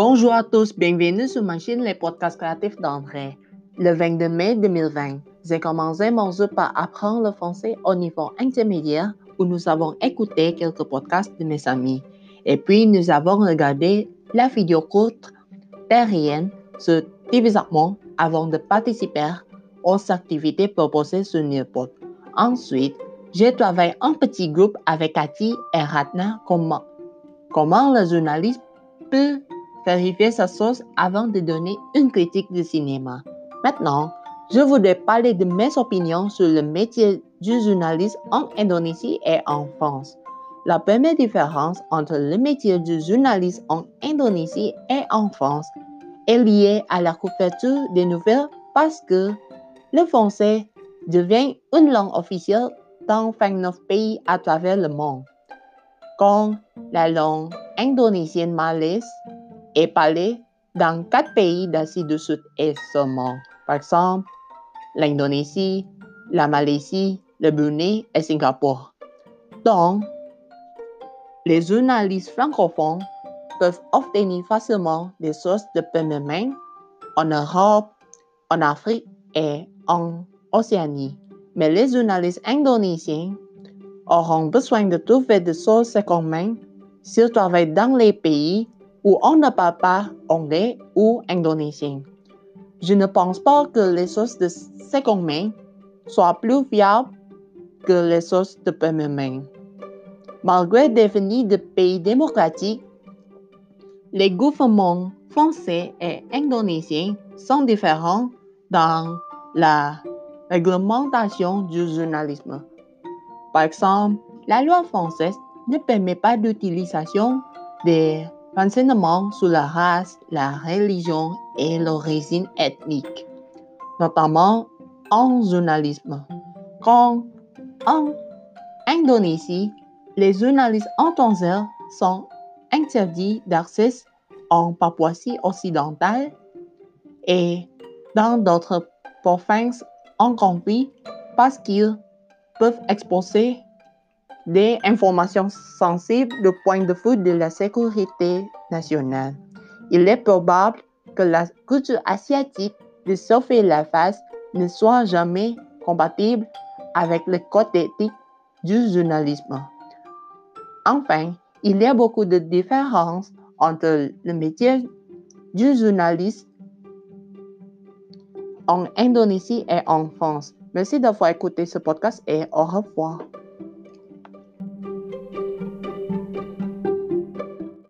Bonjour à tous, bienvenue sur ma chaîne Les Podcasts Créatifs d'André. Le 22 mai 2020, j'ai commencé mon jeu par apprendre le français au niveau intermédiaire où nous avons écouté quelques podcasts de mes amis. Et puis nous avons regardé la vidéo courte terrienne sur divertissement avant de participer aux activités proposées sur Nearpod. Ensuite, j'ai travaillé en petit groupe avec Cathy et Ratna comment, comment le journaliste peut vérifier sa source avant de donner une critique de cinéma. Maintenant, je voudrais parler de mes opinions sur le métier du journaliste en Indonésie et en France. La première différence entre le métier du journaliste en Indonésie et en France est liée à la couverture des nouvelles parce que le français devient une langue officielle dans 29 pays à travers le monde. Quand la langue indonésienne malaise est parlée dans quatre pays d'Asie du Sud-Est seulement. Par exemple, l'Indonésie, la Malaisie, le Brunei et Singapour. Donc, les journalistes francophones peuvent obtenir facilement des sources de première en Europe, en Afrique et en Océanie. Mais les journalistes indonésiens auront besoin de trouver des sources s'ils travaillent dans les pays où on ne parle pas anglais ou indonésien. Je ne pense pas que les sources de seconde main soient plus fiables que les sources de première main. Malgré devenir de pays démocratiques, les gouvernements français et indonésiens sont différents dans la réglementation du journalisme. Par exemple, la loi française ne permet pas d'utilisation des renseignements sur la race, la religion et l'origine ethnique, notamment en journalisme. Quand en Indonésie, les journalistes en sont interdits d'accès en Papouasie occidentale et dans d'autres provinces en conflit parce qu'ils peuvent exposer des informations sensibles du point de vue de la sécurité nationale. Il est probable que la culture asiatique de sauver la face ne soit jamais compatible avec le code éthique du journalisme. Enfin, il y a beaucoup de différences entre le métier du journaliste en Indonésie et en France. Merci d'avoir écouté ce podcast et au revoir.